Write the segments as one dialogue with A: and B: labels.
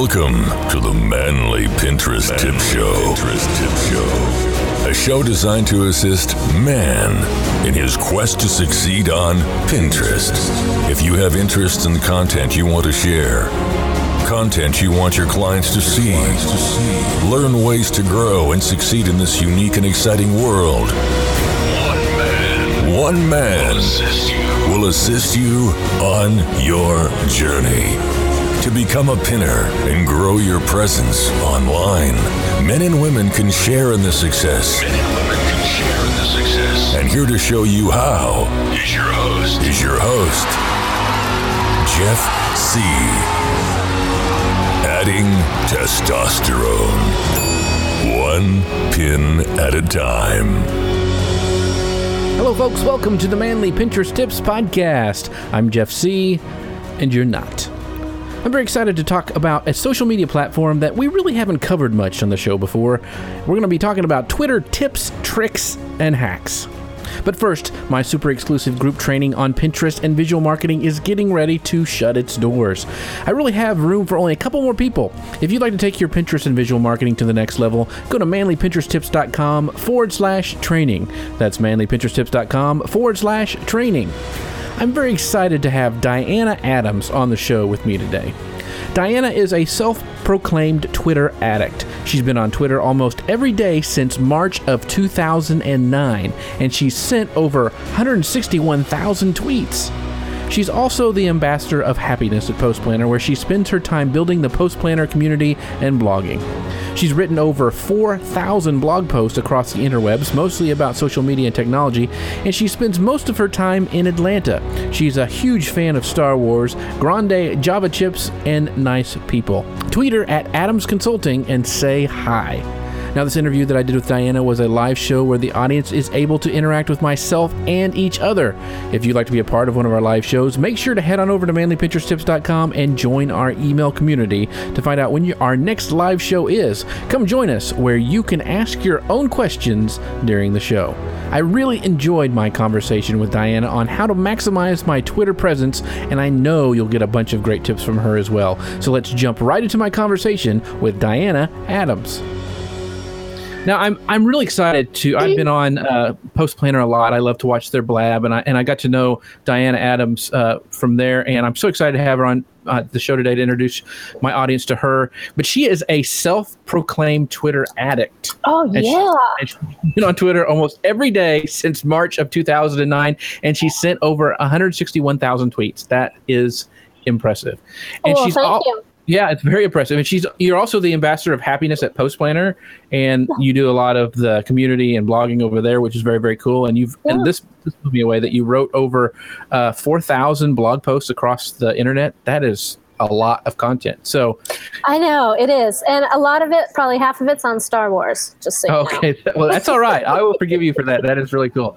A: Welcome to the Manly Pinterest Tip Show. Pinterest Tip Show. A show designed to assist man in his quest to succeed on Pinterest. If you have interest in the content you want to share, content you want your clients to see, learn ways to grow and succeed in this unique and exciting world. One man. One man will assist you on your journey to become a pinner and grow your presence online. Men and women can share in the success. Men and women can share in the success. And here to show you how is your host. Is your host, Jeff C. Adding testosterone. One pin at a time.
B: Hello, folks. Welcome to the Manly Pinterest Tips Podcast. I'm Jeff C., and you're not. I'm very excited to talk about a social media platform that we really haven't covered much on the show before. We're going to be talking about Twitter tips, tricks, and hacks. But first, my super exclusive group training on Pinterest and visual marketing is getting ready to shut its doors. I really have room for only a couple more people. If you'd like to take your Pinterest and visual marketing to the next level, go to manlypinteresttips.com forward slash training. That's manlypinteresttips.com forward slash training. I'm very excited to have Diana Adams on the show with me today. Diana is a self proclaimed Twitter addict. She's been on Twitter almost every day since March of 2009, and she's sent over 161,000 tweets. She's also the ambassador of happiness at Post Planner, where she spends her time building the Post Planner community and blogging. She's written over 4,000 blog posts across the interwebs, mostly about social media and technology, and she spends most of her time in Atlanta. She's a huge fan of Star Wars, Grande Java chips, and nice people. Tweet her at Adams Consulting and say hi. Now, this interview that I did with Diana was a live show where the audience is able to interact with myself and each other. If you'd like to be a part of one of our live shows, make sure to head on over to manlypinteresttips.com and join our email community to find out when you, our next live show is. Come join us where you can ask your own questions during the show. I really enjoyed my conversation with Diana on how to maximize my Twitter presence, and I know you'll get a bunch of great tips from her as well. So let's jump right into my conversation with Diana Adams. Now I'm I'm really excited to. I've been on uh, Post Planner a lot. I love to watch their blab, and I and I got to know Diana Adams uh, from there, and I'm so excited to have her on uh, the show today to introduce my audience to her. But she is a self-proclaimed Twitter addict.
C: Oh
B: And she-
C: yeah.
B: and she's been on Twitter almost every day since March of 2009, and she sent over 161,000 tweets. That is impressive. And
C: oh,
B: she's
C: thank
B: al-
C: you.
B: Yeah, it's very impressive. And she's you're also the ambassador of happiness at Post Planner, and you do a lot of the community and blogging over there, which is very very cool. And you've
C: Yeah.
B: and this this blew me away that you wrote over uh, four thousand blog posts across the internet. That is a lot of content. So
C: I know it is, and a lot of it, probably half of it's on Star Wars. Just so
B: okay, well that's all right. I will forgive you for that. That is really cool.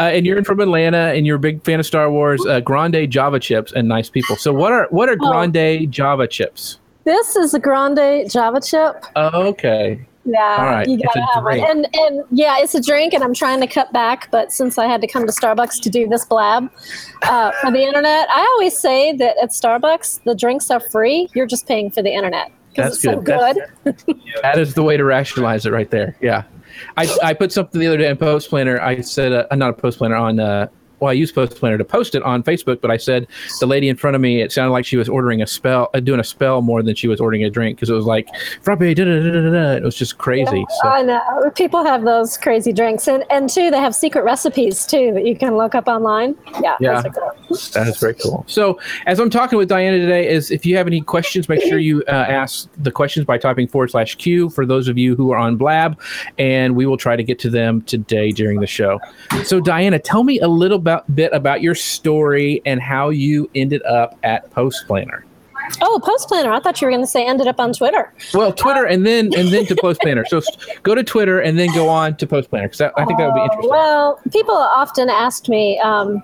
B: Uh, and you're from Atlanta, and you're a big fan of Star Wars. Uh, Grande Java chips and nice people. So what are what are
C: Oh.
B: Grande Java chips?
C: This is a Grande Java chip.
B: Okay.
C: Yeah,
B: right,
C: you gotta have one. And and yeah, it's a drink, and I'm trying to cut back. But since I had to come to Starbucks to do this blab uh, for the internet, I always say that at Starbucks the drinks are free. You're just paying for the internet
B: That's
C: it's so
B: good. That's- That is the way to rationalize it right there. Yeah. I, I put something the other day in Post Planner. I said, uh, not a Post Planner, on, uh, well, I used Post Planner to post it on Facebook, but I said the lady in front of me, it sounded like she was ordering a spell, uh, doing a spell more than she was ordering a drink because it was like, frappe, da da da da da. It was just crazy. So,
C: I know people have those crazy drinks, and and two, they have secret recipes too that you can look up online. Yeah,
B: Yeah.
C: those cool.
B: That is very cool. So, as I'm talking with Diana today, is if you have any questions, make sure you uh, ask the questions by typing forward slash Q for those of you who are on Blab, and we will try to get to them today during the show. So, Diana, tell me a little about, bit about your story and how you ended up at Post Planner.
C: Oh, Post Planner. I thought you were going to say ended up on Twitter.
B: Well, Twitter and then and then to Post Planner. So, go to Twitter and then go on to Post Planner because I think that would be
C: Oh,
B: interesting.
C: Well, people often asked me, um,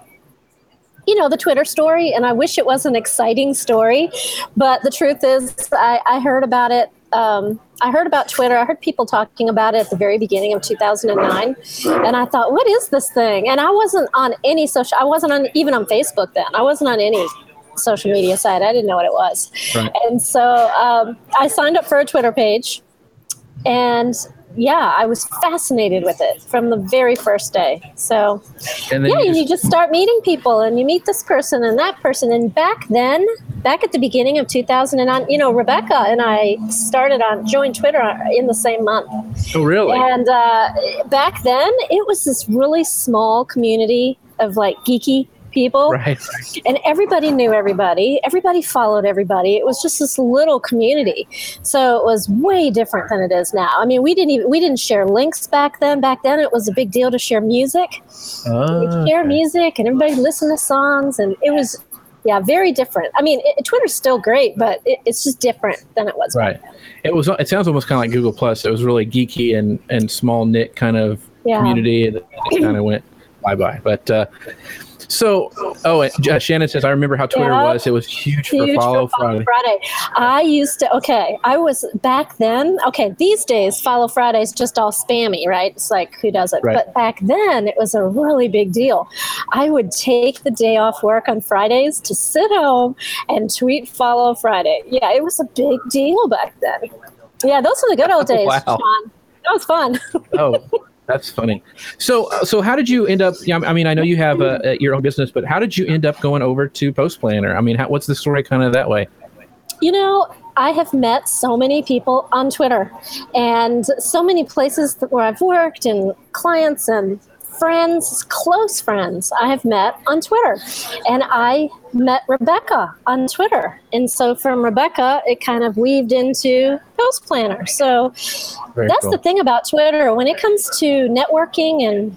C: you know, the Twitter story, and I wish it was an exciting story, but the truth is, I, I heard about it. Um, I heard about Twitter. I heard people talking about it at the very beginning of 2009, and I thought, what is this thing? And I wasn't on any social. I wasn't on even on Facebook then. I wasn't on any social media site. I didn't know what it was.
B: Right.
C: And so um, I signed up for a Twitter page. And yeah, I was fascinated with it from the very first day. So
B: And then
C: yeah,
B: you just-
C: you just start meeting people and you meet this person and that person. And back then, back at the beginning of 2009, you know, Rebekah and I started on, joined Twitter in the same month.
B: oh, really?
C: And uh, back then, it was this really small community of like geeky people.
B: Right.
C: And everybody knew everybody. Everybody followed everybody. It was just this little community. So it was way different than it is now. I mean, we didn't even we didn't share links back then. Back then, it was a big deal to share music. We'd share
B: okay.
C: music, and everybody listened to songs, and it was. Yeah, very different. I mean, it, Twitter's still great, but it, it's just different than it was.
B: Right. It was. It sounds almost kind of like Google Plus. It was really geeky and and small knit kind of
C: Yeah.
B: community, and then kind of went bye bye. But uh, so, oh, and, uh, Shannon says I remember how Twitter
C: Yeah.
B: was. It was huge,
C: huge
B: for Follow
C: for Follow
B: Friday.
C: Friday. I used to okay. I was back then. Okay, these days Follow Friday is just all spammy, right? It's like who does it?
B: Right.
C: But back then it was a really big deal. I would take the day off work on Fridays to sit home and tweet Follow Friday. Yeah, it was a big deal back then. Yeah, those were the good old days,
B: Wow.
C: Sean. That was fun.
B: Oh, that's funny. So, uh, so how did you end up? I mean, I know you have uh, uh, your own business, but how did you end up going over to Post Planner? I mean, how, what's the story kind of that way?
C: You know, I have met so many people on Twitter and so many places where I've worked and clients and friends, close friends I have met on Twitter. And I met Rebekah on Twitter. And so from Rebekah, it kind of weaved into Post Planner. So
B: Very
C: that's
B: cool.
C: the thing about Twitter. When it comes to networking and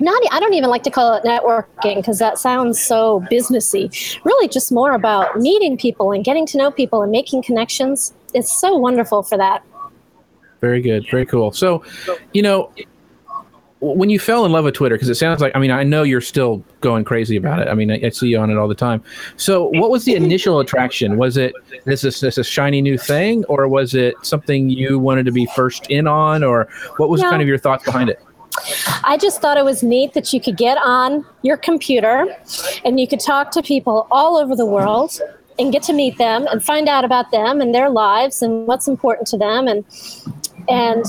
C: not I don't even like to call it networking because that sounds so businessy. Really just more about meeting people and getting to know people and making connections. It's so wonderful for that.
B: Very good. Very cool. So, you know, when you fell in love with Twitter, because it sounds like, I mean, I know you're still going crazy about it. I mean, I, I see you on it all the time. So, what was the initial attraction? Was it this is this a shiny new thing, or was it something you wanted to be first in on, or what was
C: No.
B: kind of your thoughts behind it?
C: I just thought it was neat that you could get on your computer and you could talk to people all over the world and get to meet them and find out about them and their lives and what's important to them and and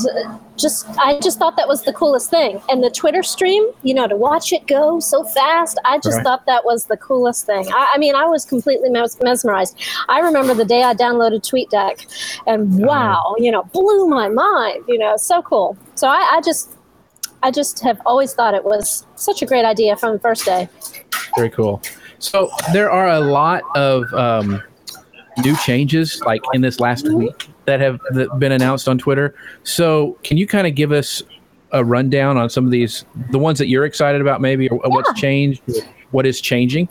C: just I just thought that was the coolest thing. And the Twitter stream, you know, to watch it go so fast, I just
B: Right.
C: thought that was the coolest thing. I, I mean, I was completely mes- mesmerized. I remember the day I downloaded TweetDeck, and wow, you know, blew my mind. You know, so cool. So I, I just I just have always thought it was such a great idea from the first day.
B: Very cool. So there are a lot of um, new changes, like in this last week, that have that been announced on Twitter. So can you kind of give us a rundown on some of these, the ones that you're excited about, maybe, or what's changed, what is changing?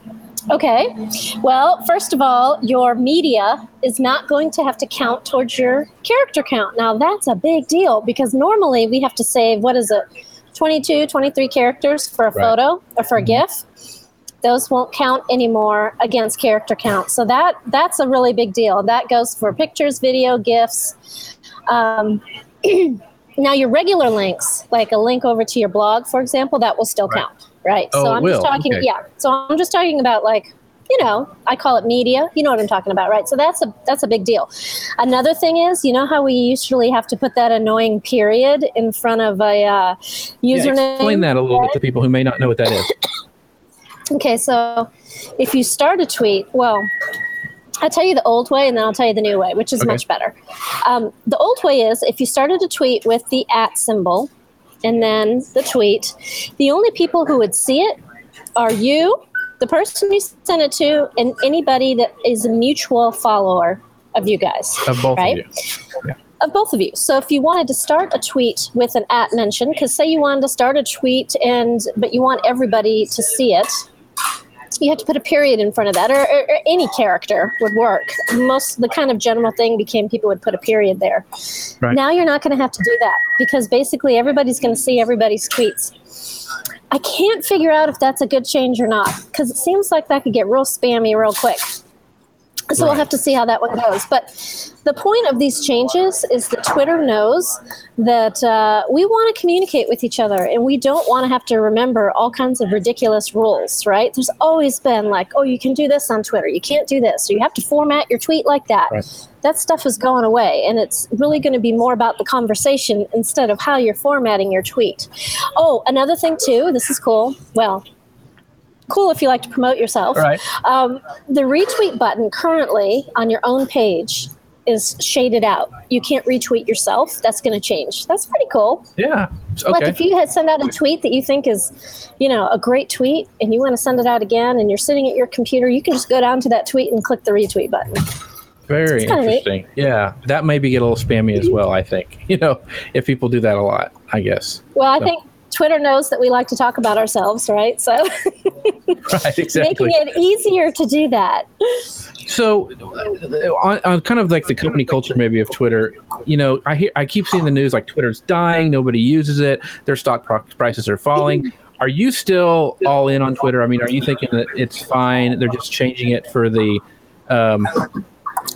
C: Okay. Well, first of all, your media is not going to have to count towards your character count. Now, that's a big deal because normally we have to save, what is it, 22, 23 characters for a
B: Right.
C: photo or for a mm-hmm. GIF. Those won't count anymore against character count. So that that's a really big deal. That goes for pictures, video, GIFs. Um, now, your regular links, like a link over to your blog, for example, that will still
B: Right.
C: count, right?
B: Oh,
C: so I'm just talking,
B: Okay.
C: yeah. So I'm just talking about like, you know, I call it media. You know what I'm talking about, right? So that's a that's a big deal. Another thing is, you know how we usually have to put that annoying period in front of a uh,
B: Yeah,
C: username.
B: explain that a little bit to people who may not know what that is.
C: Okay, so if you start a tweet, well, I'll tell you the old way and then I'll tell you the new way, which is
B: Okay.
C: much better. Um, the old way is if you started a tweet with the at symbol and then the tweet, the only people who would see it are you, the person you sent it to, and anybody that is a mutual follower of you guys.
B: Of both
C: right?
B: of you. Yeah.
C: of both of you. So if you wanted to start a tweet with an at mention, because say you wanted to start a tweet and but you want everybody to see it, you have to put a period in front of that, or, or, or any character would work. Most the kind of general thing became people would put a period there.
B: Right.
C: Now you're not going to have to do that because basically everybody's going to see everybody's tweets. I can't figure out if that's a good change or not because it seems like that could get real spammy real quick. So right. we'll have to see how that one goes. But the point of these changes is that Twitter knows that uh, we want to communicate with each other and we don't want to have to remember all kinds of ridiculous rules, right? There's always been like, oh, you can do this on Twitter, you can't do this, or you have to format your tweet like that. Right. That stuff is going away, and it's really going to be more about the conversation instead of how you're formatting your tweet. Oh, another thing, too, this is cool. Well, cool if you like to promote yourself.
B: Right. Um,
C: the retweet button currently on your own page is shaded out. You can't retweet yourself. That's going to change. That's pretty cool.
B: Yeah.
C: Okay. Like if you had sent out a tweet that you think is, you know, a great tweet and you want to send it out again and you're sitting at your computer, you can just go down to that tweet and click the retweet button.
B: Very interesting. Yeah. That maybe get a little spammy as well, I think. You know, if people do that a lot, I guess.
C: Well, I so. think Twitter knows that we like to talk about ourselves, right? So
B: right, exactly.
C: making it easier to do that.
B: So, on, on, kind of like the company culture, maybe of Twitter, you know, I hear I keep seeing the news like Twitter's dying, nobody uses it, their stock prices are falling. Are you still all in on Twitter? I mean, are you thinking that it's fine? They're just changing it for the um,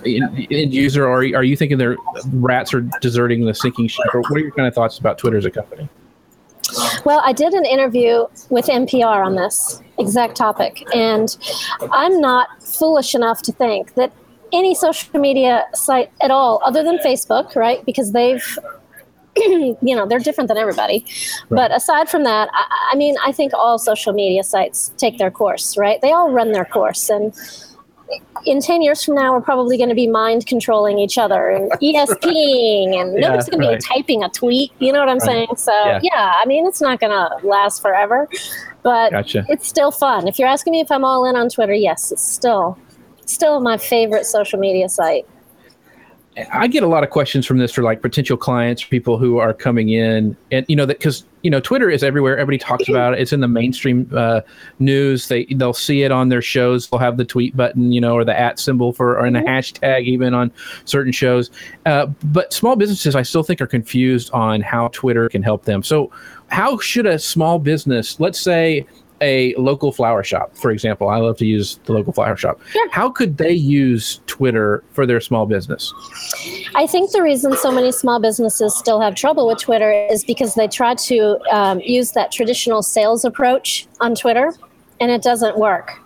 B: end user, or are you thinking their rats are deserting the sinking ship? Or what are your kind of thoughts about Twitter as a company?
C: Well, I did an interview with NPR on this exact topic, and I'm not foolish enough to think that any social media site at all, other than Facebook, right? Because they've you know they're different than everybody right. but aside from that I, I mean i think all social media sites take their course right they all run their course and in 10 years from now, we're probably going to be mind controlling each other and ESPing, and yeah, nobody's going right. to be typing a tweet. You know what I'm right. saying? So, yeah. yeah. I mean, it's not going to last forever, but gotcha. it's still fun. If you're asking me if I'm all in on Twitter, yes, it's still, still my favorite social media site.
B: I get a lot of questions from this for like potential clients, people who are coming in, and you know that because you know Twitter is everywhere. Everybody talks about it. It's in the mainstream uh, news. They they'll see it on their shows. They'll have the tweet button, you know, or the at symbol for, or in a mm-hmm. hashtag even on certain shows. Uh, but small businesses, I still think, are confused on how Twitter can help them. So, how should a small business, let's say a local flower shop, for example, I love to use the local flower shop. Sure. How could they use Twitter for their small business?
C: I think the reason so many small businesses still have trouble with Twitter is because they try to um, use that traditional sales approach on Twitter, and it doesn't work.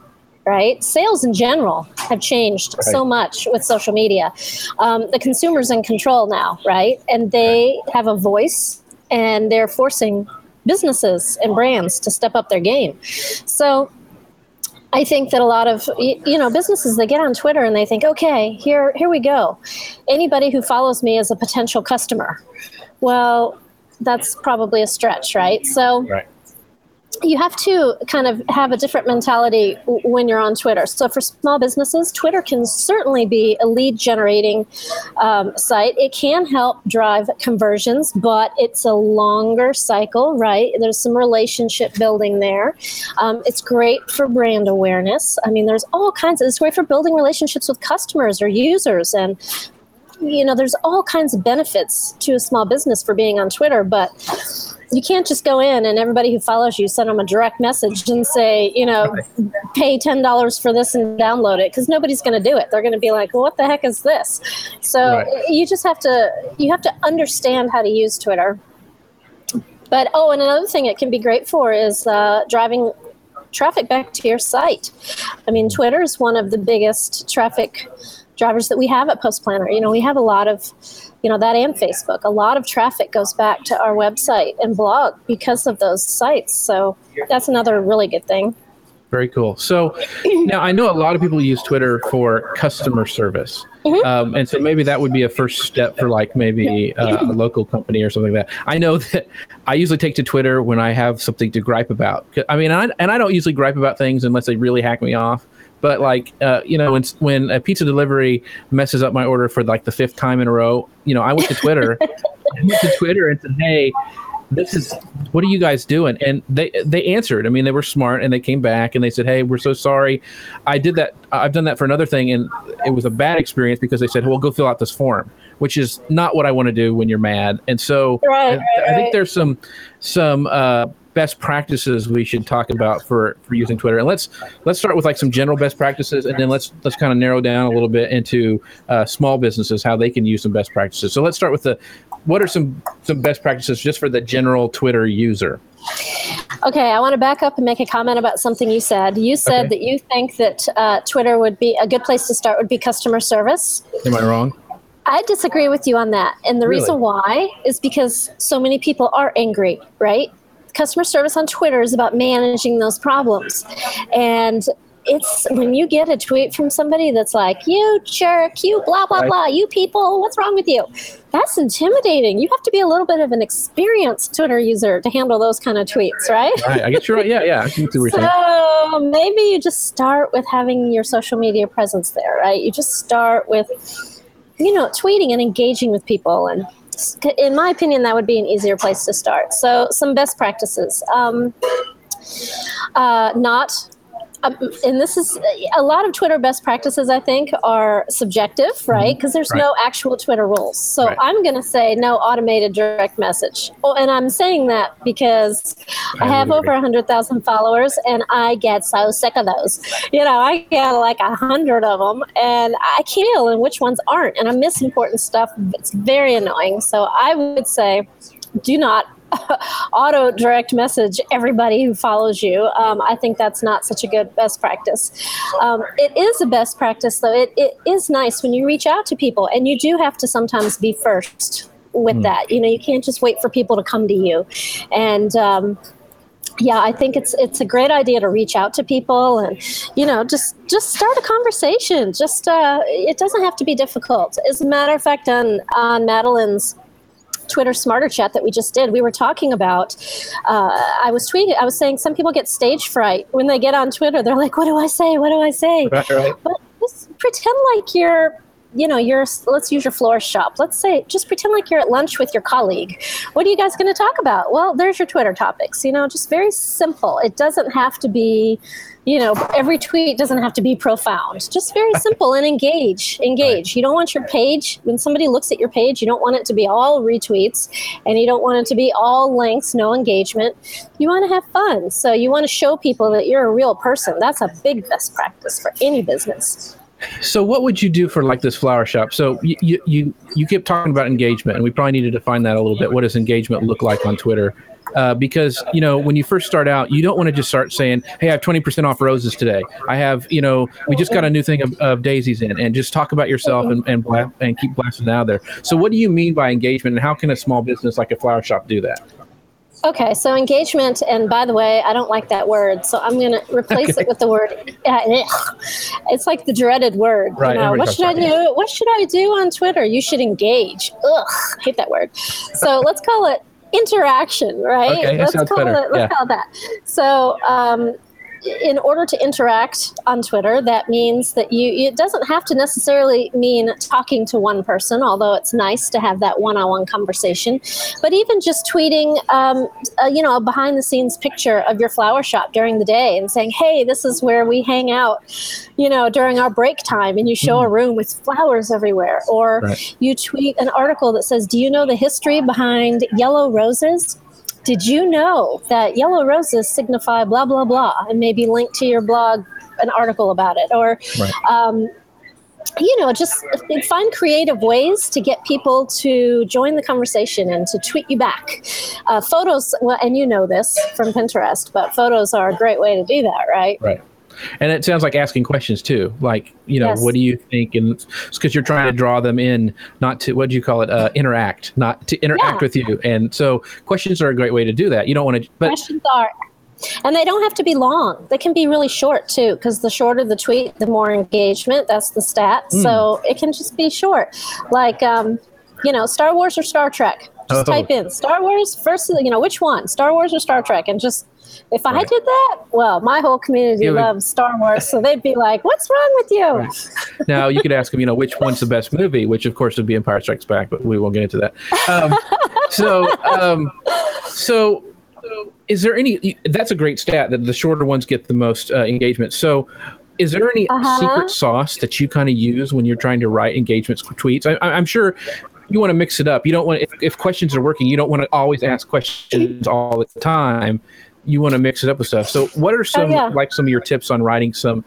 C: Right? Sales in general have changed right. so much with social media. Um, the consumer's in control now, right? And they have a voice and they're forcing businesses and brands to step up their game. So I think that a lot of you know businesses they get on Twitter and they think, okay, here here we go. Anybody who follows me is a potential customer. Well, that's probably a stretch, right? So right you have to kind of have a different mentality when you're on Twitter. So for small businesses, Twitter can certainly be a lead generating um, site. It can help drive conversions, but it's a longer cycle, right? There's some relationship building there. Um, it's great for brand awareness. I mean, there's all kinds of. It's great for building relationships with customers or users and you know there's all kinds of benefits to a small business for being on twitter but you can't just go in and everybody who follows you send them a direct message and say, you know, pay ten dollars for this and download it because nobody's going to do it. They're going to be like, well, what the heck is this? So right. you just have to you have to understand how to use Twitter. But oh, and another thing it can be great for is uh, driving traffic back to your site. I mean, Twitter is one of the biggest traffic drivers that we have at Post Planner. You know, we have a lot of you know that and facebook. A lot of traffic goes back to our website and blog because of those sites. So that's another really good thing.
B: Very cool. So now i know a lot of people use twitter for customer service. Mm-hmm. um, and so maybe that would be a first step for like maybe uh, a local company or something like that. I know that i usually take to twitter when i have something to gripe about. I mean I, and i don't usually gripe about things unless they really hack me off but like uh, you know when when a pizza delivery messes up my order for like the fifth time in a row you know i went to twitter. I went to twitter and said hey this is what are you guys doing? And they they answered. I mean they were smart and they came back and they said hey we're so sorry. I did that i've done that for another thing and it was a bad experience because they said well go fill out this form which is not what i want to do when you're mad. And so
C: right, I, right,
B: I think there's some some uh best practices we should talk about for for using Twitter. And let's let's start with like some general best practices, and then let's let's kind of narrow down a little bit into uh, small businesses how they can use some best practices. So let's start with the what are some some best practices just for the general Twitter user.
C: Okay, I want to back up and make a comment about something you said. You said
B: Okay.
C: that you think that uh, Twitter would be a good place to start would be customer service.
B: Am I wrong?
C: I disagree with you on that. And the
B: Really?
C: reason why is because so many people are angry, right? Customer service on Twitter is about managing those problems. And it's when you get a tweet from somebody that's like, you jerk, you blah, blah, blah, you people, what's wrong with you? That's intimidating. You have to be a little bit of an experienced Twitter user to handle those kind of tweets, right?
B: Right. I guess you're right. Yeah, yeah. I see what.
C: So maybe you just start with having your social media presence there, right? You just start with, you know, tweeting and engaging with people. And in my opinion, that would be an easier place to start. So, some best practices. Um, uh, not um, and this is a lot of Twitter best practices, I think, are subjective, right? Because there's no actual Twitter rules. So
B: Mm-hmm. Right.
C: I'm going to say no automated direct message. Oh, and I'm saying that because I,
B: I
C: have
B: would
C: over 100,000 followers and I get so sick of those. You know, I get like a hundred of them and I can't tell and which ones aren't. And I miss important stuff. It's very annoying. So I would say do not auto direct message everybody who follows you. Um, I think that's not such a good best practice. Um, it is a best practice, though. It, it is nice when you reach out to people, and you do have to sometimes be first with that. You know, you can't just wait for people to come to you. And, um, yeah, I think it's it's a great idea to reach out to people and you know just just start a conversation. Just uh, it doesn't have to be difficult. As a matter of fact, on on Madalyn's Twitter Smarter Chat that we just did, we were talking about. Uh, I was tweeting. I was saying some people get stage fright when they get on Twitter. They're like, "What do I say? What do I say?"
B: Right, right.
C: But just pretend like you're, you know, you're. Let's use your florist shop. Let's say, just pretend like you're at lunch with your colleague. What are you guys going to talk about? Well, there's your Twitter topics. You know, just very simple. It doesn't have to be. You know, every tweet doesn't have to be profound. Just very simple and engage. Engage. You don't want your page, when somebody looks at your page, you don't want it to be all retweets and you don't want it to be all links, no engagement. You want to have fun. So you want to show people that you're a real person. That's a big best practice for any business.
B: So, what would you do for like this flower shop? So, you you you, keep talking about engagement, and we probably need to define that a little bit. What does engagement look like on Twitter? Uh, because you know when you first start out, you don't want to just start saying, "Hey, I have twenty percent off roses today." I have, you know, we just got a new thing of, of daisies in, and just talk about yourself and and, bla- and keep blasting out there. So, what do you mean by engagement, and how can a small business like a flower shop do that?
C: Okay, so engagement, and by the way, I don't like that word, so I'm going to replace
B: Okay.
C: it with the word. Uh, it's like the dreaded word.
B: Right,
C: You know, what should I
B: about it.
C: do? What should I do on Twitter? You should engage. Ugh, I hate that word. So let's call it interaction, right?
B: Okay,
C: let's call
B: better.
C: it. Let's
B: Yeah.
C: call that. So. Um, in order to interact on Twitter, that means that you, it doesn't have to necessarily mean talking to one person, although it's nice to have that one on one conversation. But even just tweeting, um, uh, you know, a behind the scenes picture of your flower shop during the day and saying, hey, this is where we hang out, you know, during our break time, and you show a room with flowers everywhere. Or
B: Right.
C: you tweet an article that says, do you know the history behind yellow roses? Did you know that yellow roses signify blah, blah, blah? And maybe link to your blog an article about it. Or,
B: Right.
C: um, you know, just find creative ways to get people to join the conversation and to tweet you back. Uh, photos, well, and you know this from Pinterest, but photos are a great way to do that, right?
B: Right. And it sounds like asking questions too. Like, you know,
C: Yes.
B: what do you think? And because you're trying to draw them in, not to, what do you call it? Uh, interact, not to interact
C: Yeah.
B: with you. And so questions are a great way to do that. You don't want to, but
C: Questions are, and they don't have to be long. They can be really short too, because the shorter the tweet, the more engagement. That's the stat.
B: Hmm.
C: So it can just be short, like um, you know, Star Wars or Star Trek. Just
B: Oh.
C: type in Star Wars versus You know, which one, Star Wars or Star Trek, and just. If I did that, well, my whole community
B: would-
C: loves Star Wars, so they'd be like, "What's wrong with you?"
B: now you could ask them, you know, which one's the best movie, which of course would be Empire Strikes Back, but we won't get into that. Um, so, um, so is there any, that's a great stat that the shorter ones get the most uh, engagement. So, is there any
C: Uh-huh.
B: secret sauce that you kind of use when you're trying to write engagements tweets? I, I- I'm sure you want to mix it up. You don't want if, if questions are working, you don't want to always ask questions all the time. You want to mix it up with stuff. So, what are some
C: yeah.
B: like some of your tips on writing some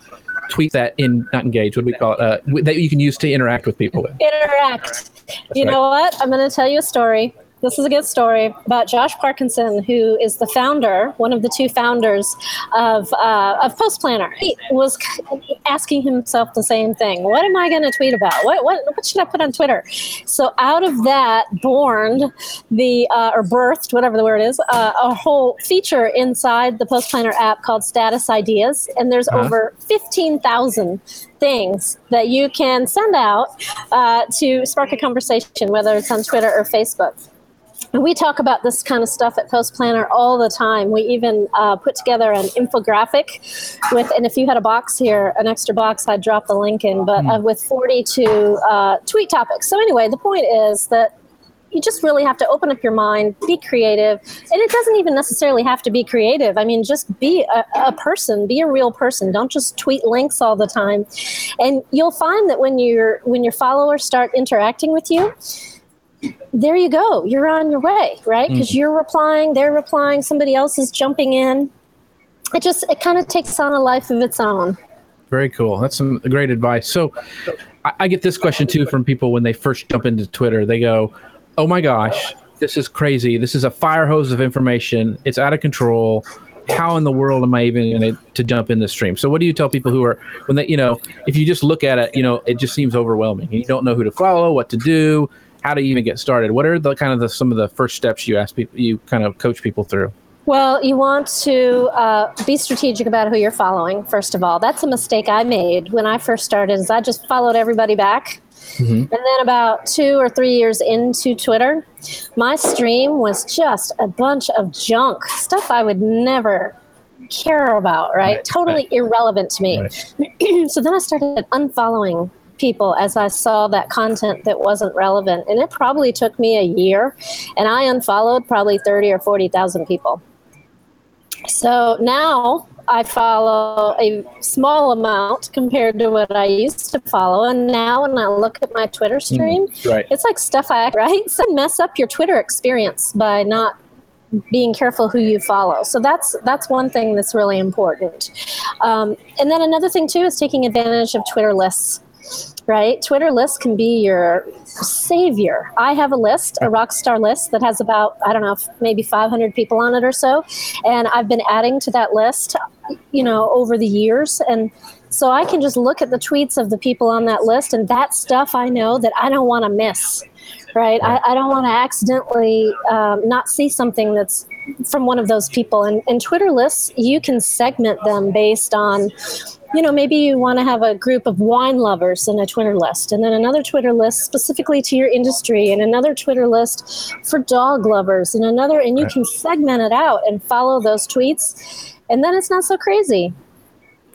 B: tweet that in not engage? What do we call it? Uh, that you can use to interact with people with.
C: Interact. you
B: right.
C: know what? I'm going to tell you a story. This is a good story about Josh Parkinson, who is the founder, one of the two founders of uh, of Post Planner. He was asking himself the same thing: What am I going to tweet about? What, what what should I put on Twitter? So out of that born the uh, or birthed whatever the word is uh, a whole feature inside the Post Planner app called Status Ideas, and there's
B: Uh-huh.
C: over fifteen thousand things that you can send out uh, to spark a conversation, whether it's on Twitter or Facebook. And we talk about this kind of stuff at Post Planner all the time. We even uh, put together an infographic with, and if you had a box here, an extra box, I'd drop the link in, but uh, with 42 uh, tweet topics. So, anyway, the point is that you just really have to open up your mind, be creative. And it doesn't even necessarily have to be creative. I mean, just be a, a person, be a real person. Don't just tweet links all the time. And you'll find that when your when your followers start interacting with you, there you go. You're on your way, right? Because mm-hmm. you're replying, they're replying, somebody else is jumping in. It just it kind of takes on a life of its own.
B: Very cool. That's some great advice. So, I, I get this question too from people when they first jump into Twitter. They go, "Oh my gosh, this is crazy. This is a fire hose of information. It's out of control. How in the world am I even going to to jump in the stream?" So, what do you tell people who are when they, you know, if you just look at it, you know, it just seems overwhelming. and You don't know who to follow, what to do, how to even get started. What are the kind of the some of the first steps you ask people, you kind of coach people through?
C: Well, you want to uh, be strategic about who you're following. First of all, that's a mistake I made when I first started. Is I just followed everybody back, and then about two or three years into Twitter, my stream was just a bunch of junk stuff I would never care about. Right,
B: Right,
C: totally irrelevant to me. so then I started unfollowing people as I saw that content that wasn't relevant, and it probably took me a year, and I unfollowed probably thirty or forty thousand people. So now I follow a small amount compared to what I used to follow. And now when I look at my Twitter stream,
B: right.
C: it's like stuff I, right? So mess up your Twitter experience by not being careful who you follow. So that's that's one thing that's really important. Um, and then another thing too is taking advantage of Twitter lists. Right, Twitter lists can be your savior. I have a list, a rockstar list that has about I don't know, maybe 500 people on it or so, and I've been adding to that list, you know, over the years, and so I can just look at the tweets of the people on that list, and that stuff I know that I don't want to miss right? I, I don't want to accidentally um, not see something that's from one of those people. And, and Twitter lists, you can segment them based on, you know, maybe you want to have a group of wine lovers in a Twitter list, and then another Twitter list specifically to your industry, and another Twitter list for dog lovers, and another, and you
B: Right.
C: can segment it out and follow those tweets, and then it's not so crazy.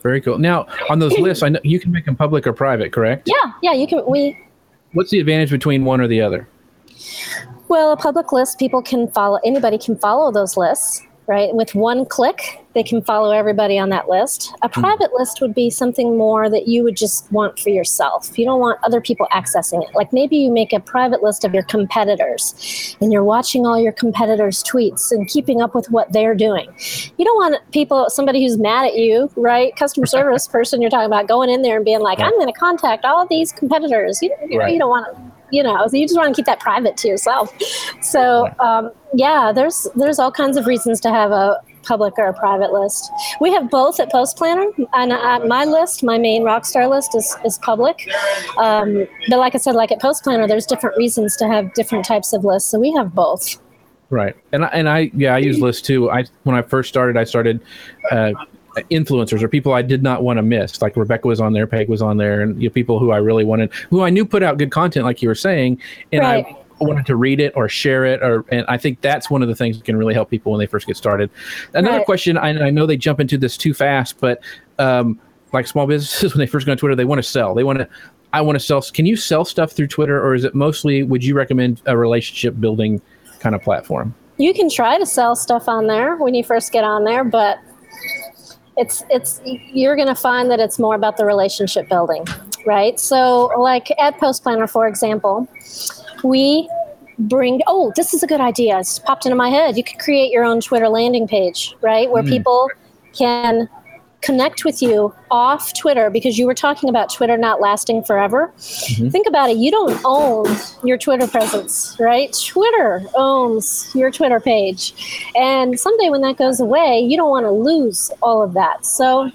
B: Very cool. Now, on those lists, I know you can make them public or private, correct?
C: Yeah, yeah, you can. We
B: What's the advantage between one or the other?
C: Well, a public list, people can follow, anybody can follow those lists, right? With one click, they can follow everybody on that list. A hmm. private list would be something more that you would just want for yourself. You don't want other people accessing it. Like maybe you make a private list of your competitors and you're watching all your competitors' tweets and keeping up with what they're doing. You don't want people, somebody who's mad at you, right? Customer service person you're talking about going in there and being like, I'm going to contact all these competitors. You, you,
B: Right.
C: you don't want to you know so you just want to keep that private to yourself. So um, yeah there's there's all kinds of reasons to have a public or a private list. We have both at post planner and uh, my list my main rockstar list is, is public. Um, but like i said like at post planner there's different reasons to have different types of lists so we have both.
B: Right. And I, and I yeah I use lists too. I when I first started, I started uh, influencers or people I did not want to miss. Like Rebekah was on there, Peg was on there, and you know, people who I really wanted, who I knew put out good content, like you were saying, and
C: Right.
B: I wanted to read it or share it or and I think that's one of the things that can really help people when they first get started. Another
C: Right.
B: question, I, I know they jump into this too fast, but um, like small businesses when they first go on Twitter, they want to sell. They want to I want to sell. Can you sell stuff through Twitter or is it mostly would you recommend a relationship building kind of platform?
C: you can try to sell stuff on there when you first get on there but it's it's you're going to find that it's more about the relationship building right? So like at post planner for example we bring oh this is a good idea. It's popped into my head. You could create your own twitter landing page right? Where
B: Mm.
C: people can connect with you off twitter because you were talking about twitter not lasting forever. Mm-hmm. Think about it. You don't own your twitter presence right? Twitter owns your twitter page. And someday when that goes away you don't want to lose all of that. So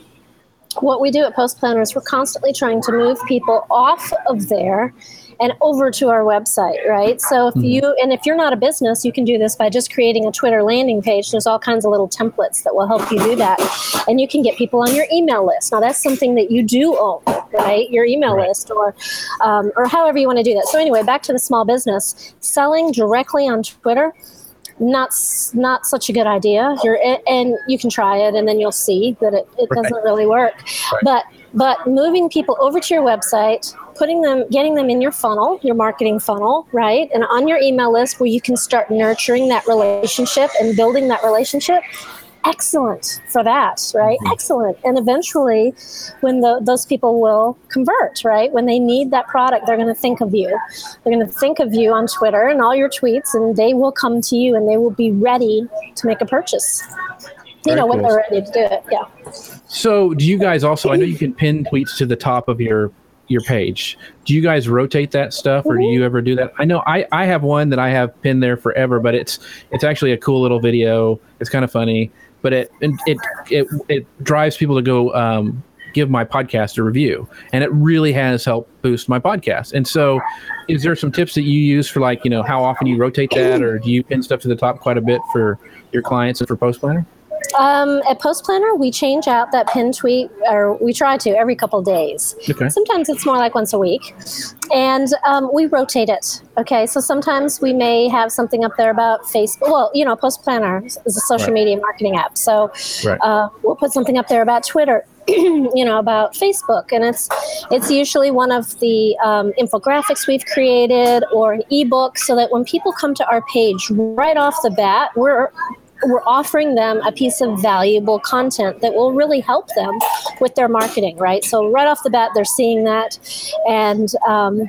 C: what we do at Post Planner is we're constantly trying to move people off of there and over to our website, right? So if you and if you're not a business, you can do this by just creating a Twitter landing page. There's all kinds of little templates that will help you do that, and you can get people on your email list. Now that's something that you do own, right? Your email
B: Right.
C: list, or um, or however you want to do that. So anyway, back to the small business selling directly on Twitter not not such a good idea. You're and you can try it, and then you'll see that it, it
B: Right.
C: doesn't really work.
B: Right.
C: But but moving people over to your website, putting them, getting them in your funnel, your marketing funnel, right, and on your email list where you can start nurturing that relationship and building that relationship. Excellent for that, right? Mm-hmm. Excellent. And eventually, when the, those people will convert, right? When they need that product, they're going to think of you. They're going to think of you on Twitter and all your tweets, and they will come to you and they will be ready to make a purchase. You know, when they're ready to do it. Yeah.
B: So, do you guys also? I know you can pin tweets to the top of your your page. Do you guys rotate that stuff, or do you ever do that? I know I I have one that I have pinned there forever, but it's it's actually a cool little video. It's kind of funny, but it it it it, drives people to go. Um, give my podcast a review and it really has helped boost my podcast and so is there some tips that you use for like you know how often you rotate that or do you pin stuff to the top quite a bit for your clients and for post planner
C: Um, at Post Planner, we change out that pin tweet, or we try to every couple days.
B: okay
C: Sometimes it's more like once a week. And um, we rotate it. Okay, so sometimes we may have something up there about Facebook. Well, you know, Post Planner is a social
B: Right.
C: media marketing app. So
B: Right.
C: uh, we'll put something up there about Twitter. you know about Facebook, and it's it's usually one of the um, infographics we've created or an ebook, so that when people come to our page right off the bat, we're we're offering them a piece of valuable content that will really help them with their marketing, right? So right off the bat, they're seeing that, and um,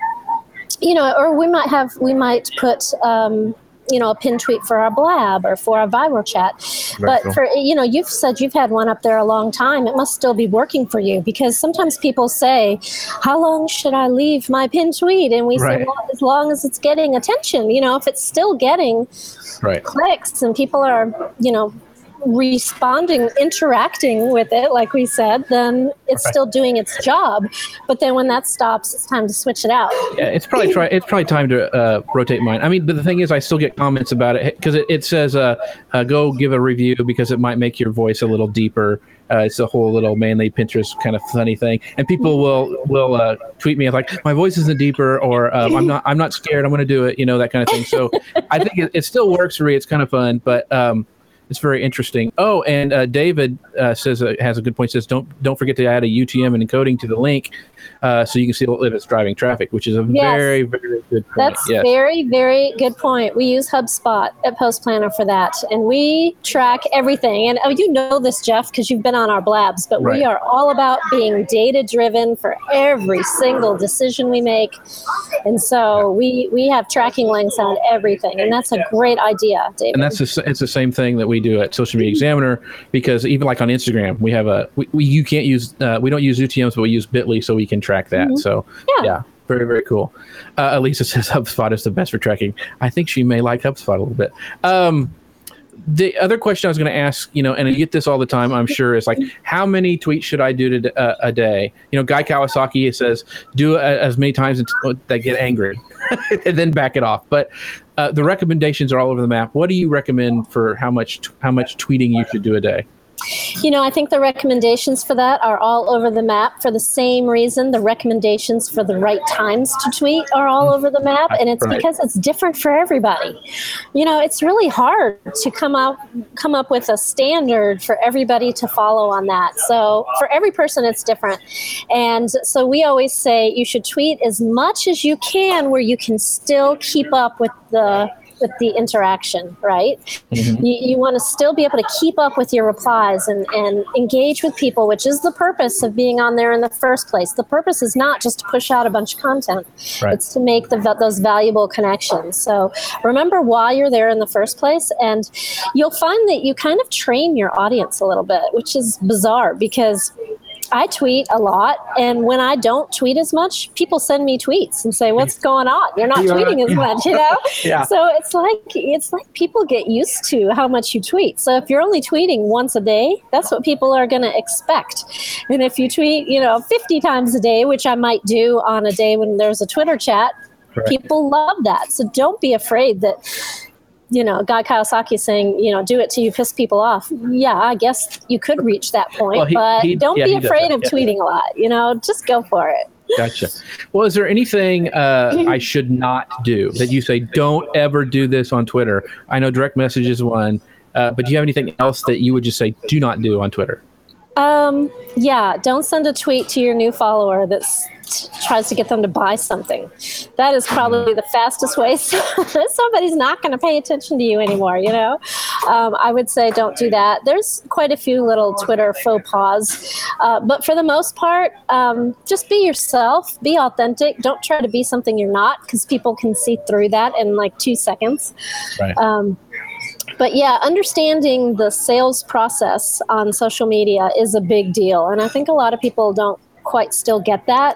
C: you know, or we might have we might put. Um, you know, a pin tweet for our blab or for our viral chat.
B: Very
C: but
B: cool.
C: for you know, you've said you've had one up there a long time. It must still be working for you because sometimes people say, "How long should I leave my pin tweet?" And we say, "Well, as long as it's getting attention." You know, if it's still getting
B: right
C: clicks and people are, you know, responding, interacting with it, like we said, then it's
B: Right.
C: still doing its job. But then when that stops, it's time to switch it out.
B: Yeah, it's probably try. It's probably time to uh, rotate mine. I mean, but the thing is, I still get comments about it because it, it says, uh, uh, "Go give a review because it might make your voice a little deeper." Uh, it's a whole little manly Pinterest kind of funny thing, and people will will uh, tweet me like, "My voice isn't deeper," or um, "I'm not I'm not scared. I'm going to do it." You know that kind of thing. So I think it, it still works for me. It's kind of fun, but. Um, it's very interesting. Oh, and uh, David uh, says uh, has a good point. Says don't don't forget to add a UTM and encoding to the link, uh, so you can see if it's driving traffic, which is a
C: Yes.
B: very very good point.
C: That's
B: yes.
C: very, very good point. We use HubSpot at Post Planner for that, and we track everything. And oh, you know this, Jeff, because you've been on our blabs, but
B: Right.
C: we are all about being data driven for every single decision we make. And so we we have tracking links on everything, and that's a great idea, David.
B: and that's the, it's the same thing that we do at Social Media Examiner because even like on Instagram, we have a we, we you can't use uh, we don't use UTM's, but we use Bitly so we can track that. So
C: Mm-hmm. Yeah.
B: yeah, very very cool. Uh, Elisa says HubSpot is the best for tracking. I think she may like HubSpot a little bit. Um, the other question I was going to ask, you know, and I get this all the time, I'm sure, is like, how many tweets should I do to, uh, a day? You know, Guy Kawasaki says, do it as many times until they get angry, and then back it off. But uh, the recommendations are all over the map. What do you recommend for how much how much tweeting you should do a day?
C: You know, I think the recommendations for that are all over the map for the same reason. The recommendations for the right times to tweet are all mm-hmm. over the map, and it's
B: Right.
C: because it's different for everybody. You know, it's really hard to come up come up with a standard for everybody to follow on that. So for every person, it's different, and so we always say you should tweet as much as you can, where you can still keep up with the with the interaction, right? Mm-hmm. You, you want to still be able to keep up with your replies and, and engage with people, which is the purpose of being on there in the first place. The purpose is not just to push out a bunch of content, right. it's to make the, those valuable connections. So remember why you're there in the first place, and you'll find that you kind of train your audience a little bit, which is bizarre because I tweet a lot, and when I don't tweet as much, people send me tweets and say, "What's going on? You're not tweeting as much," you know. yeah. So it's like it's like people get used to how much you tweet. So if you're only tweeting once a day, that's what people are going to expect. And if you tweet, you know, 50 times a day, which I might do on a day when there's a Twitter chat, Correct. people love that. So don't be afraid that you know, Guy Kawasaki saying, you know, do it till you piss people off. Yeah, I guess you could reach that point, well, he, but he, don't yeah, be afraid of yeah. tweeting a lot. You know, just go for it.
B: Gotcha. Well, is there anything uh, I should not do that you say don't ever do this on Twitter? I know direct message is one, uh, but do you have anything else that you would just say do not do on Twitter?
C: Um, yeah, don't send a tweet to your new follower that tries to get them to buy something. That is probably the fastest way. Somebody's not going to pay attention to you anymore, you know? Um, I would say don't do that. There's quite a few little Twitter faux pas. Uh, but for the most part, um, just be yourself, be authentic. Don't try to be something you're not because people can see through that in like two seconds. Right. Um, but yeah, understanding the sales process on social media is a big deal. And I think a lot of people don't quite still get that.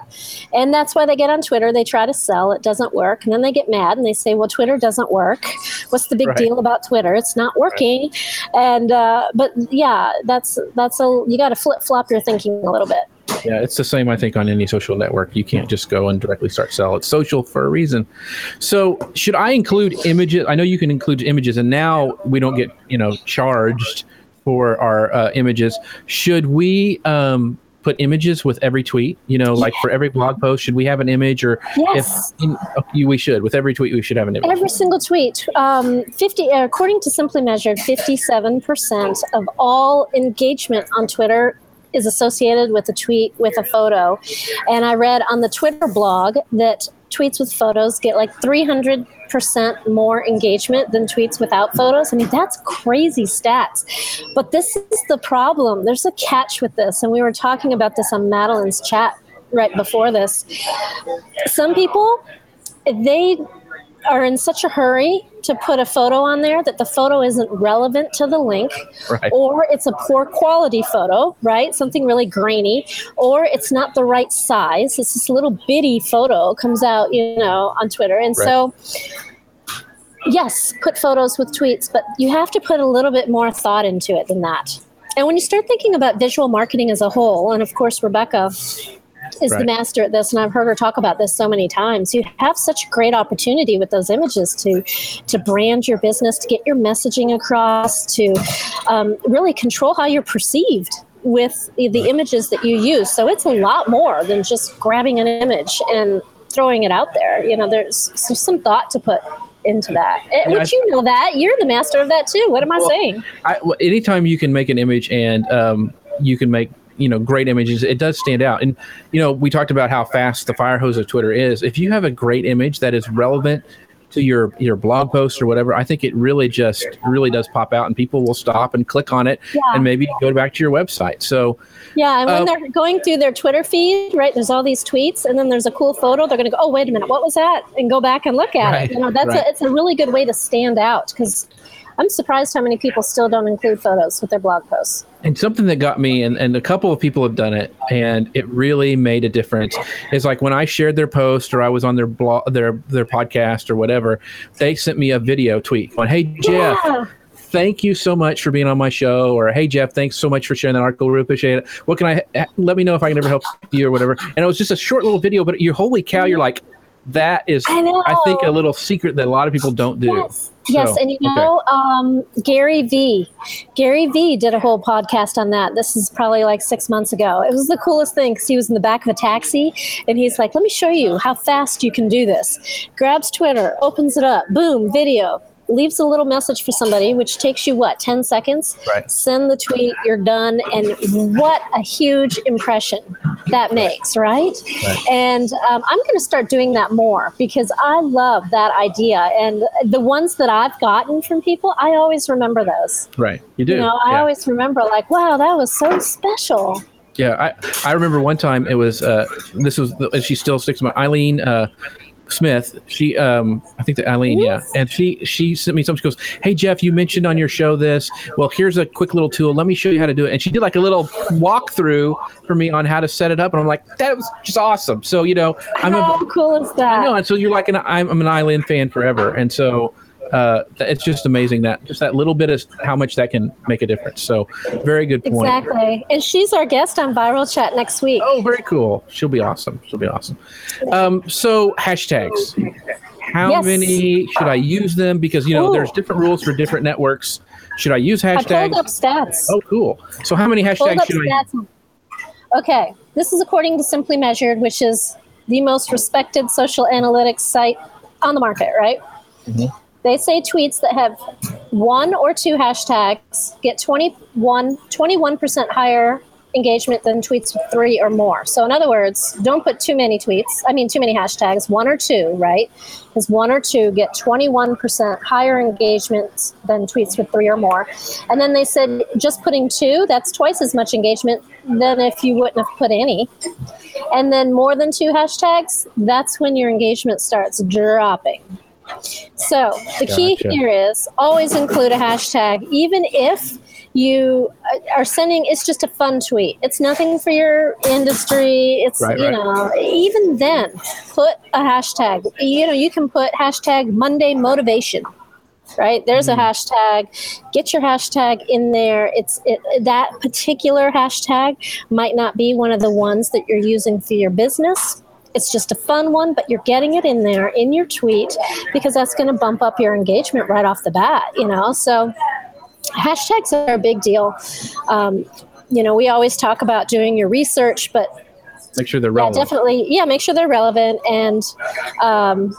C: And that's why they get on Twitter. They try to sell. It doesn't work. And then they get mad and they say, well, Twitter doesn't work. What's the big right. deal about Twitter? It's not working. Right. And, uh, but yeah, that's, that's a, you got to flip flop your thinking a little bit.
B: Yeah, it's the same, I think, on any social network. You can't just go and directly start sell. It's social for a reason. So, should I include images? I know you can include images, and now we don't get you know charged for our uh, images. Should we um, put images with every tweet? You know, like for every blog post, should we have an image? Or
C: yes,
B: if in, okay, we should. With every tweet, we should have an image.
C: Every single tweet. Um, Fifty, according to Simply Measured, fifty-seven percent of all engagement on Twitter is associated with a tweet with a photo. And I read on the Twitter blog that tweets with photos get like 300% more engagement than tweets without photos. I mean, that's crazy stats. But this is the problem. There's a catch with this. And we were talking about this on Madalyn's chat right before this. Some people, they are in such a hurry to put a photo on there that the photo isn't relevant to the link, right. or it's a poor quality photo, right? Something really grainy, or it's not the right size. It's this little bitty photo comes out, you know, on Twitter. And right. so, yes, put photos with tweets, but you have to put a little bit more thought into it than that. And when you start thinking about visual marketing as a whole, and of course, Rebekah is right. the master at this, and I've heard her talk about this so many times. You have such a great opportunity with those images to to brand your business, to get your messaging across, to um, really control how you're perceived with the, the images that you use. So it's a lot more than just grabbing an image and throwing it out there. You know, there's, some thought to put into that. Eh, would you know that? You're the master of that too. What am well, I saying?
B: I, well, anytime you can make an image and um, you can make you know great images it does stand out. And you know we talked about how fast the fire hose of twitter is. If you have a great image that is relevant to your your blog post or whatever i think it really just really does pop out and people will stop and click on it yeah. and maybe go back to your website. So
C: yeah and when uh, they're going through their twitter feed right there's all these tweets and then there's a cool photo they're going to go oh wait a minute what was that? and go back and look at right, it you know that's right. a, it's a really good way to stand out because I'm surprised how many people still don't include photos with their blog posts.
B: And something that got me, and, and a couple of people have done it, and it really made a difference. Is like when I shared their post or I was on their blog, their their podcast or whatever, they sent me a video tweet going, "Hey Jeff." Yeah thank you so much for being on my show or hey jeff thanks so much for sharing that article really appreciate it what can i let me know if i can ever help you or whatever and it was just a short little video but you're holy cow you're like that is I, I, think a little secret that a lot of people don't do
C: yes. Yes, so, and you know, okay. um, Gary V. Gary V. did a whole podcast on that. This is probably like six months ago. It was the coolest thing because he was in the back of a taxi and he's like, "Let me show you how fast you can do this." Grabs Twitter, opens it up, boom, video leaves a little message for somebody, which takes you what, 10 seconds?
B: Right.
C: Send the tweet, you're done. And what a huge impression that makes, right?
B: Right.
C: And um, I'm going to start doing that more because I love that idea. And the ones that I've gotten from people, I always remember those.
B: Right. You do.
C: You know, I
B: yeah.
C: always remember, like, wow, that was so special.
B: Yeah, I, I remember one time it was uh, this was and she still sticks to my Ileane uh, Smith. She um I think that Ileane yeah, and she she sent me something. She goes, "Hey Jeff, you mentioned on your show this. Well, here's a quick little tool. Let me show you how to do it." And she did like a little walkthrough for me on how to set it up, and I'm like, that was just awesome. So you know, I'm
C: How
B: a
C: cool is that?
B: I know, and so you're like an I'm, I'm an Ileane fan forever, and so. Uh, it's just amazing that just that little bit is how much that can make a difference. So, very good point.
C: Exactly. And she's our guest on Viral Chat next week.
B: Oh, very cool. She'll be awesome. She'll be awesome. Um, so hashtags. How
C: Yes.
B: many should I use them? Because you know,
C: Ooh.
B: there's different rules for different networks. Should I use hashtags?
C: I pulled up stats.
B: Oh, cool. So how many hashtags should I?
C: stats. Okay, this is according to Simply Measured, which is the most respected social analytics site on the market, right?
B: Mhm.
C: They say tweets that have one or two hashtags get 21, 21% higher engagement than tweets with three or more. So, in other words, don't put too many tweets, I mean, too many hashtags, one or two, right? Because one or two get 21% higher engagement than tweets with three or more. And then they said just putting two, that's twice as much engagement than if you wouldn't have put any. And then more than two hashtags, that's when your engagement starts dropping. So the key here is always include a hashtag, even if you uh, are sending it's just a fun tweet. It's nothing for your industry. It's
B: Right,
C: you
B: right.
C: know even then put a hashtag. You know you can put hashtag monday motivation right? There's
B: Mm-hmm.
C: a hashtag. Get your hashtag in there. It's it, that particular hashtag might not be one of the ones that you're using for your business it's just a fun one but you're getting it in there in your tweet because that's going to bump up your engagement right off the bat you know so hashtags are a big deal um, you know we always talk about doing your research but
B: Make sure they're
C: yeah,
B: relevant.
C: definitely. Yeah, make sure they're relevant and um,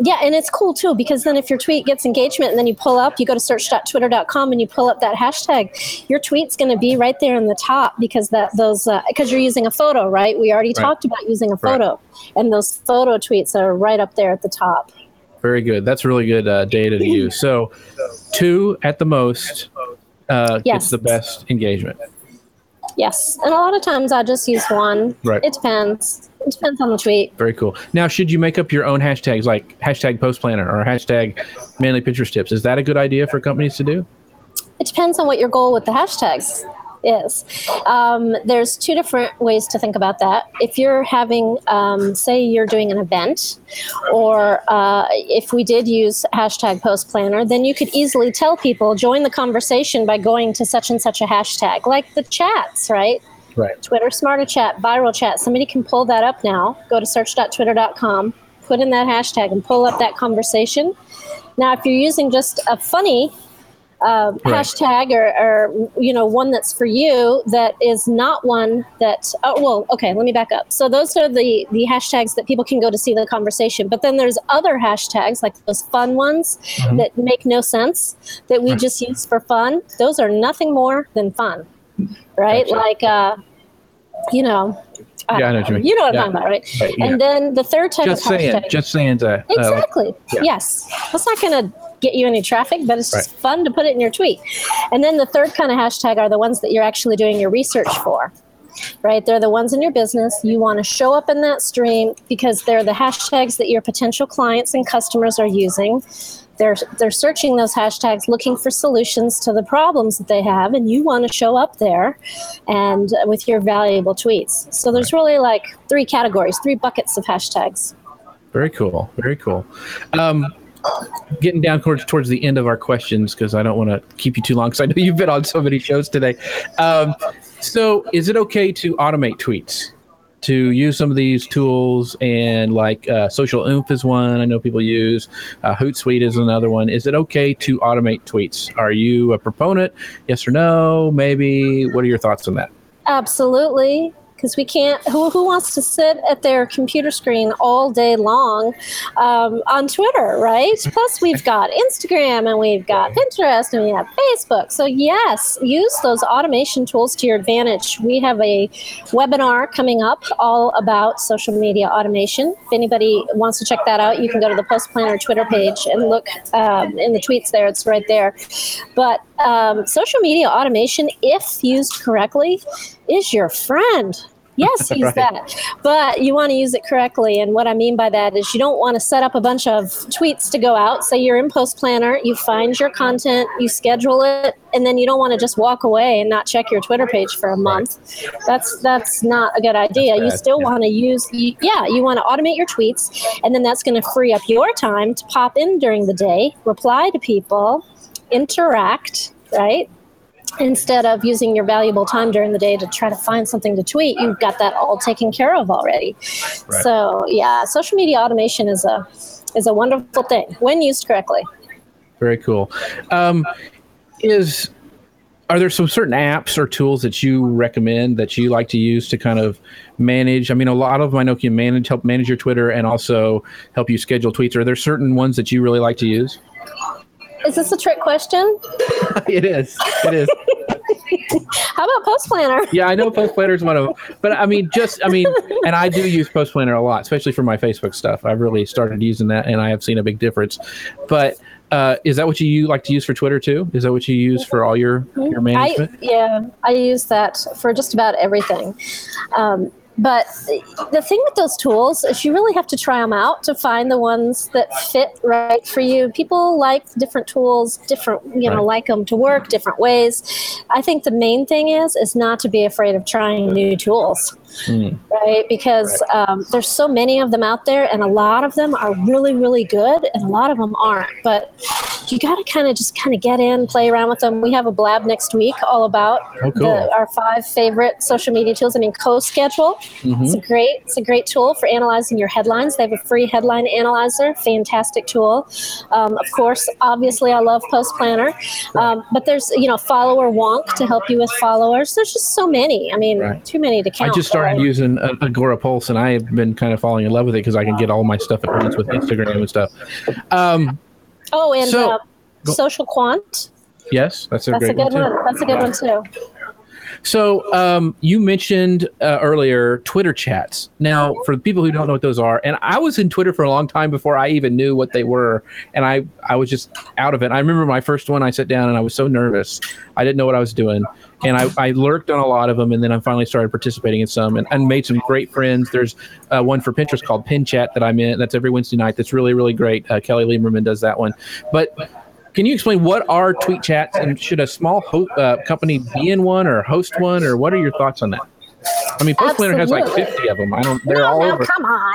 C: yeah, and it's cool too because then if your tweet gets engagement and then you pull up, you go to search.twitter.com and you pull up that hashtag, your tweet's going to be right there in the top because that those because you're using a photo, right? We already
B: Right.
C: talked about using a
B: Right.
C: photo, and those photo tweets are right up there at the top.
B: Very good. That's really good uh, data to use. So two at the most uh,
C: Yes.
B: gets the best engagement.
C: Yes, and a lot of times I just use one.
B: Right.
C: It depends. It depends on the tweet.
B: Very cool. Now, should you make up your own hashtags like hashtag post planner or hashtag manly Pinterest tips? Is that a good idea for companies to do?
C: It depends on what your goal with the hashtags is. Um, there's two different ways to think about that. If you're having, um, say, you're doing an event, or uh, if we did use hashtag post planner, then you could easily tell people join the conversation by going to such and such a hashtag, like the chats, right?
B: Right.
C: Twitter Smarter Chat, Viral Chat. Somebody can pull that up now. Go to search.twitter.com, put in that hashtag, and pull up that conversation. Now, if you're using just a funny uh,
B: Right.
C: hashtag or, or you know one that's for you that is not one that oh well okay let me back up so those are the the hashtags that people can go to see the conversation but then there's other hashtags like those fun ones
B: Mhm.
C: that make no sense that we
B: Right.
C: just use for fun those are nothing more than fun right
B: Gotcha.
C: like uh you know I
B: Yeah, I know what you mean.
C: you know what
B: Yeah.
C: i'm talking about right
B: Right, yeah.
C: and then the third type
B: Just
C: of
B: saying.
C: hashtag
B: Just saying. Uh, uh,
C: Exactly.
B: yeah.
C: Yes. That's not going to get you any traffic, but it's just
B: Right.
C: fun to put it in your tweet. And then the third kind of hashtag are the ones that you're actually doing your research for. Right? They're the ones in your business. You want to show up in that stream because they're the hashtags that your potential clients and customers are using. They're, they're searching those hashtags looking for solutions to the problems that they have, and you want to show up there and uh, with your valuable tweets. So there's really like three categories, three buckets of hashtags.
B: Very cool. Very cool. Um, getting down towards towards the end of our questions because I don't want to keep you too long because I know you've been on so many shows today. Um, so, is it okay to automate tweets? To use some of these tools and like uh, Social Oomph is one I know people use. Uh, Hootsuite is another one. Is it okay to automate tweets? Are you a proponent? Yes or no? Maybe. What are your thoughts on that?
C: Absolutely. Because we can't. Who, who wants to sit at their computer screen all day long um, on Twitter, right? Plus, we've got Instagram and we've got Pinterest and we have Facebook. So, yes, use those automation tools to your advantage. We have a webinar coming up all about social media automation. If anybody wants to check that out, you can go to the Post Planner Twitter page and look um, in the tweets there. It's right there. But um, social media automation, if used correctly, is your friend. Yes, use right. that. But you want to use it correctly. And what I mean by that is you don't want to set up a bunch of tweets to go out. Say you're in Post Planner, you find your content, you schedule it, and then you don't want to just walk away and not check your Twitter page for a month. Right. That's that's not a good idea. You still yeah. want to use yeah, you want to automate your tweets and then that's going to free up your time to pop in during the day, reply to people, interact, right? Instead of using your valuable time during the day to try to find something to tweet you've got that all taken care of already. Right. so yeah social media automation is a is a wonderful thing when used correctly.
B: Very cool. Um, is are there some certain apps or tools that you recommend that you like to use to kind of manage? I mean a lot of them i know can manage help manage your twitter and also help you schedule tweets. Are there certain ones that you really like to use
C: is this a trick question?
B: it is. It is.
C: How about Post Planner?
B: yeah, I know Post Planner is one of them. But I mean, just, I mean, and I do use Post Planner a lot, especially for my Facebook stuff. I've really started using that and I have seen a big difference. But uh, is that what you like to use for Twitter too? Is that what you use for all your, your management?
C: I, yeah, I use that for just about everything. Um, but the thing with those tools is you really have to try them out to find the ones that fit right for you. People like different tools, different, you know, right. like them to work different ways. I think the main thing is is not to be afraid of trying new tools. Mm. Right, because. Um, there's so many of them out there, and a lot of them are really, really good, and a lot of them aren't. But you got to kind of just kind of get in, play around with them. We have a blab next week all about oh, cool. the, our five favorite social media tools. I mean, CoSchedule. Mm-hmm. It's a great, it's a great tool for analyzing your headlines. They have a free headline analyzer, fantastic tool. Um, of course, obviously, I love Post Planner, um, but there's you know Follower Wonk to help you with followers. There's just so many. I mean, right. too many to count.
B: Started using Agorapulse, and I have been kind of falling in love with it because I can get all my stuff at once with Instagram and stuff. Um,
C: oh, and so, uh, Social Quant.
B: Yes, that's a
C: that's
B: a
C: good one,
B: one.
C: That's a good one too.
B: So um, you mentioned uh, earlier Twitter chats. Now, for people who don't know what those are, and I was in Twitter for a long time before I even knew what they were, and I I was just out of it. I remember my first one. I sat down and I was so nervous. I didn't know what I was doing, and I, I lurked on a lot of them, and then I finally started participating in some, and, and made some great friends. There's uh, one for Pinterest called Pin Chat that I'm in. That's every Wednesday night. That's really really great. Uh, Kelly Lieberman does that one, but can you explain what are tweet chats and should a small ho- uh, company be in one or host one or what are your thoughts on that? I mean, Post Planner has like 50 of them. I don't. They're
C: no,
B: all
C: no,
B: over.
C: Come on,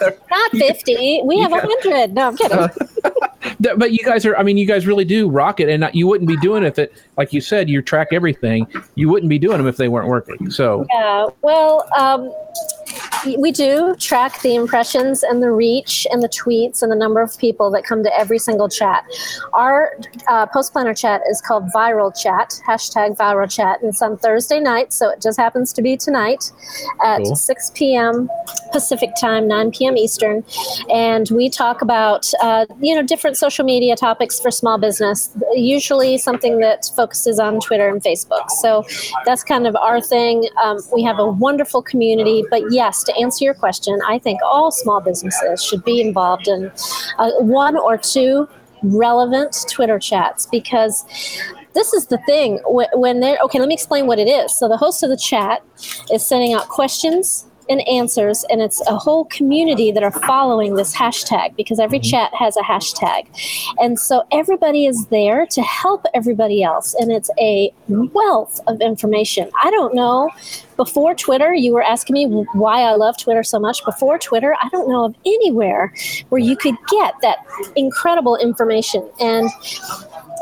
C: not 50. We have 100. No, I'm kidding. Uh,
B: but you guys are. I mean, you guys really do rock it, and you wouldn't be doing it if it, like you said, you track everything. You wouldn't be doing them if they weren't working. So
C: yeah. Well, um, we do track the impressions and the reach and the tweets and the number of people that come to every single chat. Our uh, post planner chat is called Viral Chat, hashtag Viral Chat, and it's on Thursday night, so it just happens to be tonight at cool. 6 p.m. Pacific time, 9 p.m. Eastern, and we talk about uh, you know different social media topics for small business. Usually something that focuses on Twitter and Facebook. So that's kind of our thing. Um, we have a wonderful community, but yes, to answer your question, I think all small businesses should be involved in uh, one or two relevant Twitter chats because this is the thing when they're okay let me explain what it is. So the host of the chat is sending out questions and answers, and it's a whole community that are following this hashtag because every mm-hmm. chat has a hashtag. And so everybody is there to help everybody else, and it's a wealth of information. I don't know. Before Twitter, you were asking me why I love Twitter so much. Before Twitter, I don't know of anywhere where you could get that incredible information. And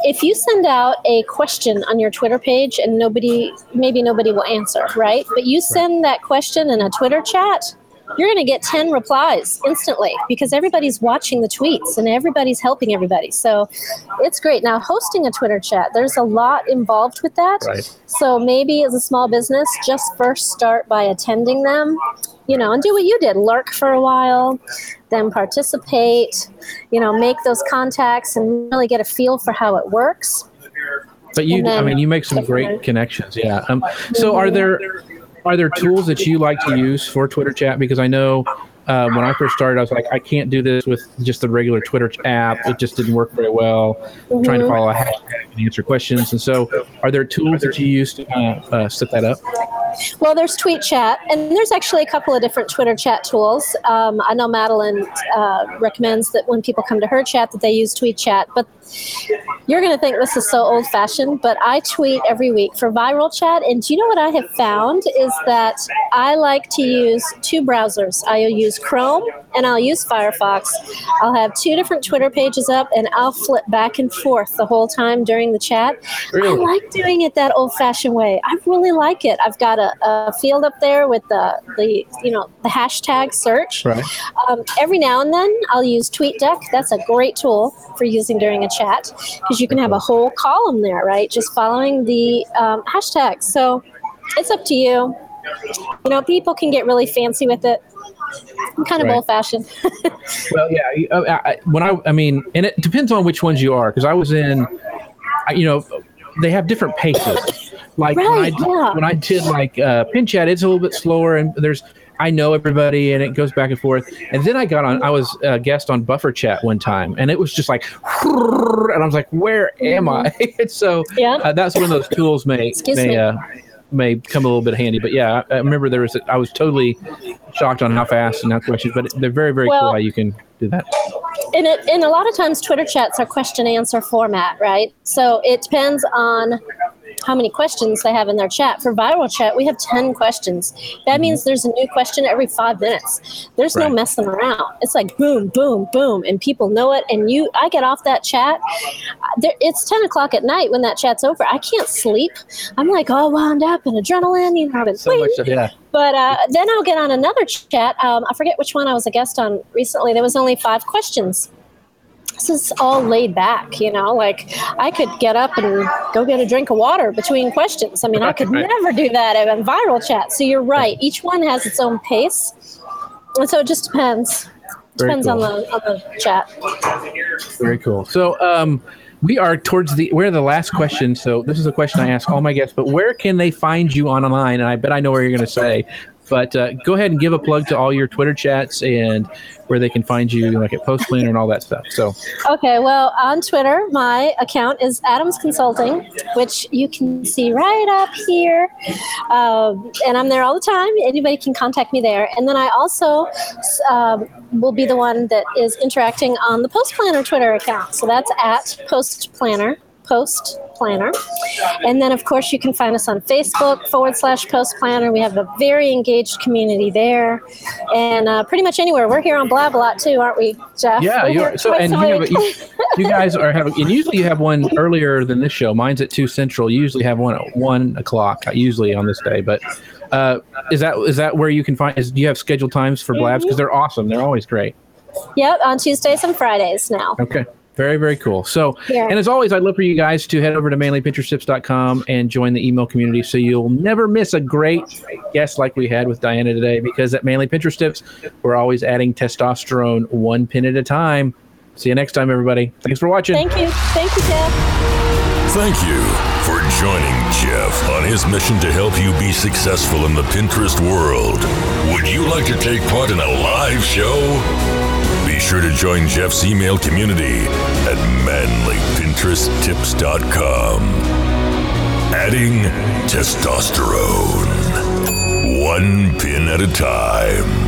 C: if you send out a question on your Twitter page and nobody, maybe nobody will answer, right? But you send that question in a Twitter chat, you're going to get 10 replies instantly because everybody's watching the tweets and everybody's helping everybody. So it's great. Now, hosting a Twitter chat, there's a lot involved with that.
B: Right.
C: So maybe as a small business, just first start by attending them, you know, and do what you did lurk for a while, then participate, you know, make those contacts and really get a feel for how it works.
B: But you,
C: And
B: I mean, you make some great connections. Yeah. Um, so are there are there tools that you like to use for Twitter chat? Because I know uh, when I first started, I was like, I can't do this with just the regular Twitter app. It just didn't work very well. Trying to follow a hashtag and answer questions. And so, are there tools that you use to uh, uh, set that up?
C: Well, there's Tweet Chat, and there's actually a couple of different Twitter chat tools. Um, I know Madalyn uh, recommends that when people come to her chat that they use Tweet Chat, but you're going to think this is so old fashioned, but I tweet every week for viral chat. And do you know what I have found is that I like to use two browsers. I'll use Chrome and I'll use Firefox. I'll have two different Twitter pages up and I'll flip back and forth the whole time during the chat.
B: Really?
C: I like doing it that old fashioned way. I really like it. I've got a, a field up there with the, the, you know, the hashtag search.
B: Right.
C: Um, every now and then, I'll use TweetDeck. That's a great tool for using during a chat because you can have a whole column there, right? Just following the um, hashtags. So it's up to you. You know, people can get really fancy with it. I'm kind of
B: Right.
C: old fashioned.
B: Well, yeah. uh, I, I- when I, I mean, and it depends on which ones you are, because I was in, I- you know, they have different paces. Like when I
C: Right, yeah.
B: when I did like uh, pin chat, it's a little bit slower, and there's I know everybody, and it goes back and forth. And then I got on, I was a guest on Buffer Chat one time, and it was just like, and I was like, where am I? and so
C: Yeah.
B: uh, that's one of those tools may
C: Excuse
B: may
C: me.
B: uh, may come a little bit handy. But yeah, I, I remember there was, a, I was totally shocked on how fast and how questions, but they're very very cool how you can do that.
C: and it and a lot of times Twitter chats are question answer format, right? So it depends on how many questions they have in their chat. For viral chat, we have 10 questions. That means there's a new question every five minutes. There's no messing around. It's like boom, boom, boom, and people know it. And you, I get off that chat. There, it's 10 o'clock at night when that chat's over. I can't sleep. I'm like all wound up and adrenaline. You know, I've been
B: So much, yeah.
C: But uh, then I'll get on another chat. Um, I forget which one I was a guest on recently. There was only five questions. This is all laid back, you know. Like I could get up and go get a drink of water between questions. I mean, I could
B: Right.
C: never do that in viral chat. So you're right. Each one has its own pace, and so it just depends. Depends on the on the chat.
B: Very cool. So, um, we are towards the we're the last question. So this is a question I ask all my guests. But where can they find you online? And I bet I know where you're going to say. But uh, go ahead and give a plug to all your Twitter chats and where they can find you, like at Post Planner and all that stuff. So
C: Okay, well, on Twitter, my account is Adams Consulting, which you can see right up here. Um, and I'm there all the time. Anybody can contact me there. And then I also um, will be the one that is interacting on the Post Planner Twitter account. So that's at Post Planner. Post Planner. And then, of course, you can find us on Facebook forward slash Post Planner. We have a very engaged community there. And uh, pretty much anywhere. We're here on Blab a lot too, aren't we, Jeff?
B: yeah, you're so and you, have, you, you guys are having and usually you have one earlier than this show. Mine's at two central. You usually have one at one o'clock. Usually on this day, but. Uh, is that is that where you can find? Is do you have scheduled times for blabs? Because they're awesome. They're always great.
C: Yep, on Tuesdays and Fridays now.
B: Okay. Very, very cool. So,
C: Yeah.
B: and as always, I'd love for you guys to head over to manlypinteresttips.com and join the email community so you'll never miss a great guest like we had with Diana today because at Manly Pinterest Tips, we're always adding testosterone one pin at a time. See you next time, everybody. Thanks for watching.
C: Thank you. Thank you, Jeff.
A: Thank you for joining Jeff on his mission to help you be successful in the Pinterest world. Would you like to take part in a live show? Be sure to join Jeff's email community at manlypinteresttips.com. Adding testosterone. One pin at a time.